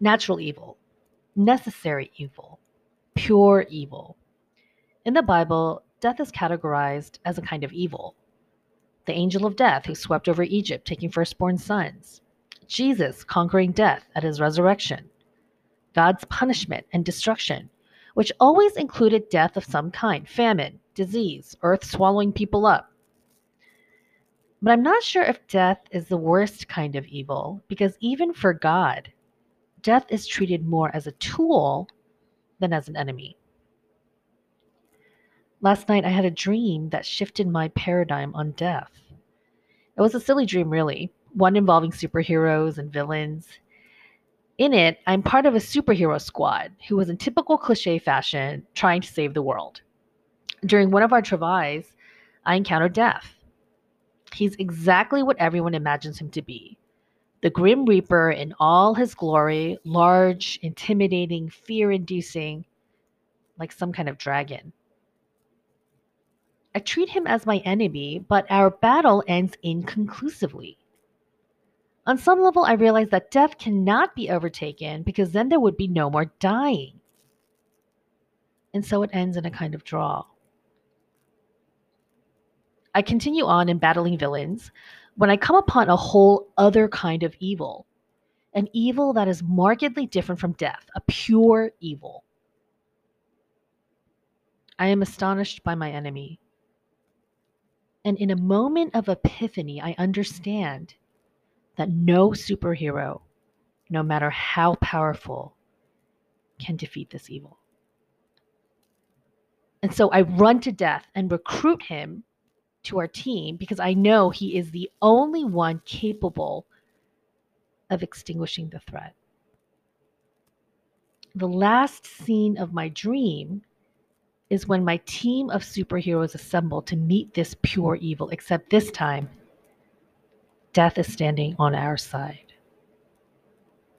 natural evil, necessary evil, pure evil. In the Bible, death is categorized as a kind of evil. The angel of death who swept over Egypt, taking firstborn sons. Jesus conquering death at his resurrection. God's punishment and destruction, which always included death of some kind famine, disease, earth swallowing people up. But I'm not sure if death is the worst kind of evil, because even for God, death is treated more as a tool than as an enemy. Last night, I had a dream that shifted my paradigm on death. It was a silly dream, really, one involving superheroes and villains. In it, I'm part of a superhero squad who was in typical cliche fashion trying to save the world. During one of our travails, I encountered death. He's exactly what everyone imagines him to be the Grim Reaper in all his glory, large, intimidating, fear inducing, like some kind of dragon. I treat him as my enemy, but our battle ends inconclusively. On some level, I realize that death cannot be overtaken because then there would be no more dying. And so it ends in a kind of draw. I continue on in battling villains when I come upon a whole other kind of evil, an evil that is markedly different from death, a pure evil. I am astonished by my enemy. And in a moment of epiphany, I understand that no superhero, no matter how powerful, can defeat this evil. And so I run to death and recruit him to our team because I know he is the only one capable of extinguishing the threat. The last scene of my dream is when my team of superheroes assemble to meet this pure evil, except this time, death is standing on our side.